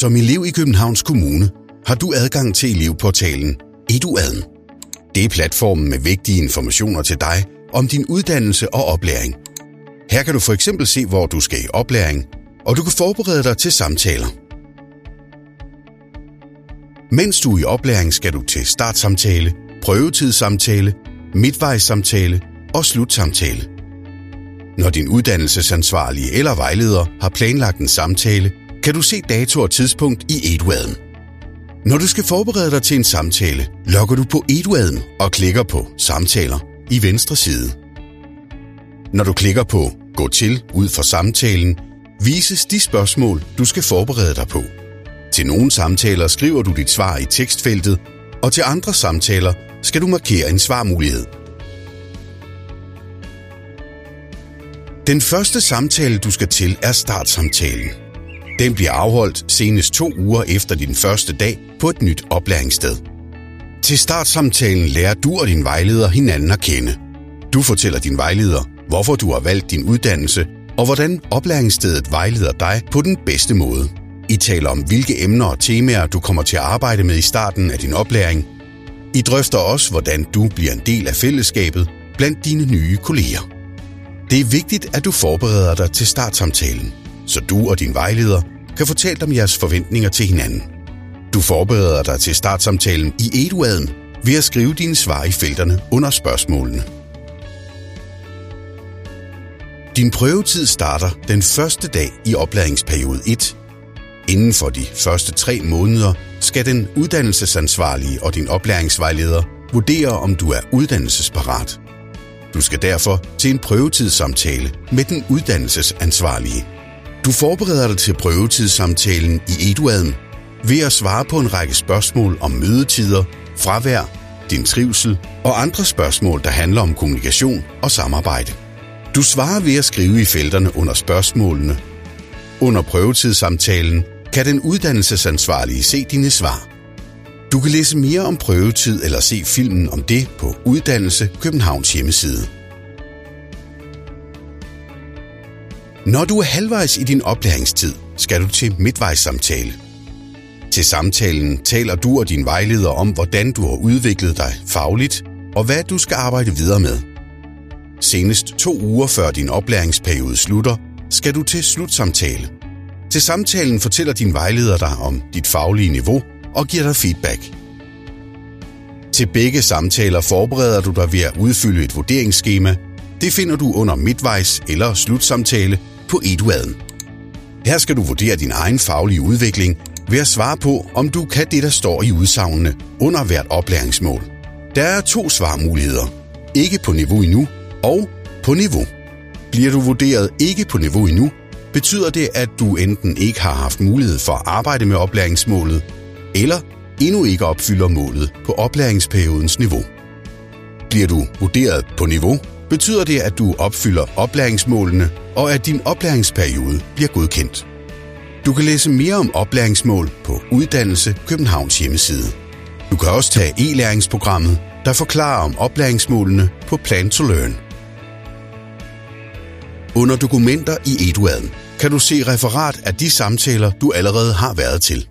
Som elev i Københavns Kommune har du adgang til elevportalen EduAden. Det er platformen med vigtige informationer til dig om din uddannelse og oplæring. Her kan du for eksempel se, hvor du skal i oplæring, og du kan forberede dig til samtaler. Mens du er i oplæring, skal du til startsamtale, prøvetidssamtale, midtvejssamtale og slutsamtale. Når din uddannelsesansvarlige eller vejleder har planlagt en samtale, kan du se dato og tidspunkt i EduAdm. Når du skal forberede dig til en samtale, logger du på EduAdm og klikker på Samtaler i venstre side. Når du klikker på Gå til ud for samtalen, vises de spørgsmål, du skal forberede dig på. Til nogle samtaler skriver du dit svar i tekstfeltet, og til andre samtaler skal du markere en svarmulighed. Den første samtale, du skal til, er startsamtalen. Den bliver afholdt senest to uger efter din første dag på et nyt oplæringssted. Til startsamtalen lærer du og din vejleder hinanden at kende. Du fortæller din vejleder, hvorfor du har valgt din uddannelse, og hvordan oplæringsstedet vejleder dig på den bedste måde. I taler om, hvilke emner og temaer du kommer til at arbejde med i starten af din oplæring. I drøfter også, hvordan du bliver en del af fællesskabet blandt dine nye kolleger. Det er vigtigt, at du forbereder dig til startsamtalen, så du og din vejleder kan fortælle om jeres forventninger til hinanden. Du forbereder dig til startsamtalen i Eduaden ved at skrive dine svar i felterne under spørgsmålene. Din prøvetid starter den første dag i oplæringsperiode 1. Inden for de første tre måneder skal den uddannelsesansvarlige og din oplæringsvejleder vurdere, om du er uddannelsesparat. Du skal derfor til en prøvetidssamtale med den uddannelsesansvarlige. Du forbereder dig til prøvetidssamtalen i EduAdm ved at svare på en række spørgsmål om mødetider, fravær, din trivsel og andre spørgsmål, der handler om kommunikation og samarbejde. Du svarer ved at skrive i felterne under spørgsmålene. Under prøvetidssamtalen kan den uddannelsesansvarlige se dine svar. Du kan læse mere om prøvetid eller se filmen om det på Uddannelse Københavns hjemmeside. Når du er halvvejs i din oplæringstid, skal du til midtvejssamtale. Til samtalen taler du og din vejleder om, hvordan du har udviklet dig fagligt, og hvad du skal arbejde videre med. Senest to uger før din oplæringsperiode slutter, skal du til slutsamtale. Til samtalen fortæller din vejleder dig om dit faglige niveau og giver dig feedback. Til begge samtaler forbereder du dig ved at udfylde et vurderingsskema. Det finder du under midtvejs- eller slutsamtale på Eduaden. Her skal du vurdere din egen faglige udvikling ved at svare på, om du kan det, der står i udsagnene under hvert oplæringsmål. Der er to svarmuligheder. Ikke på niveau endnu og på niveau. Bliver du vurderet ikke på niveau endnu, betyder det, at du enten ikke har haft mulighed for at arbejde med oplæringsmålet, eller endnu ikke opfylder målet på oplæringsperiodens niveau. Bliver du vurderet på niveau, betyder det, at du opfylder oplæringsmålene, og at din oplæringsperiode bliver godkendt. Du kan læse mere om oplæringsmål på Uddannelse Københavns hjemmeside. Du kan også tage e-læringsprogrammet, der forklarer om oplæringsmålene på Plan to Learn. Under dokumenter i EduAd'en kan du se referat af de samtaler, du allerede har været til.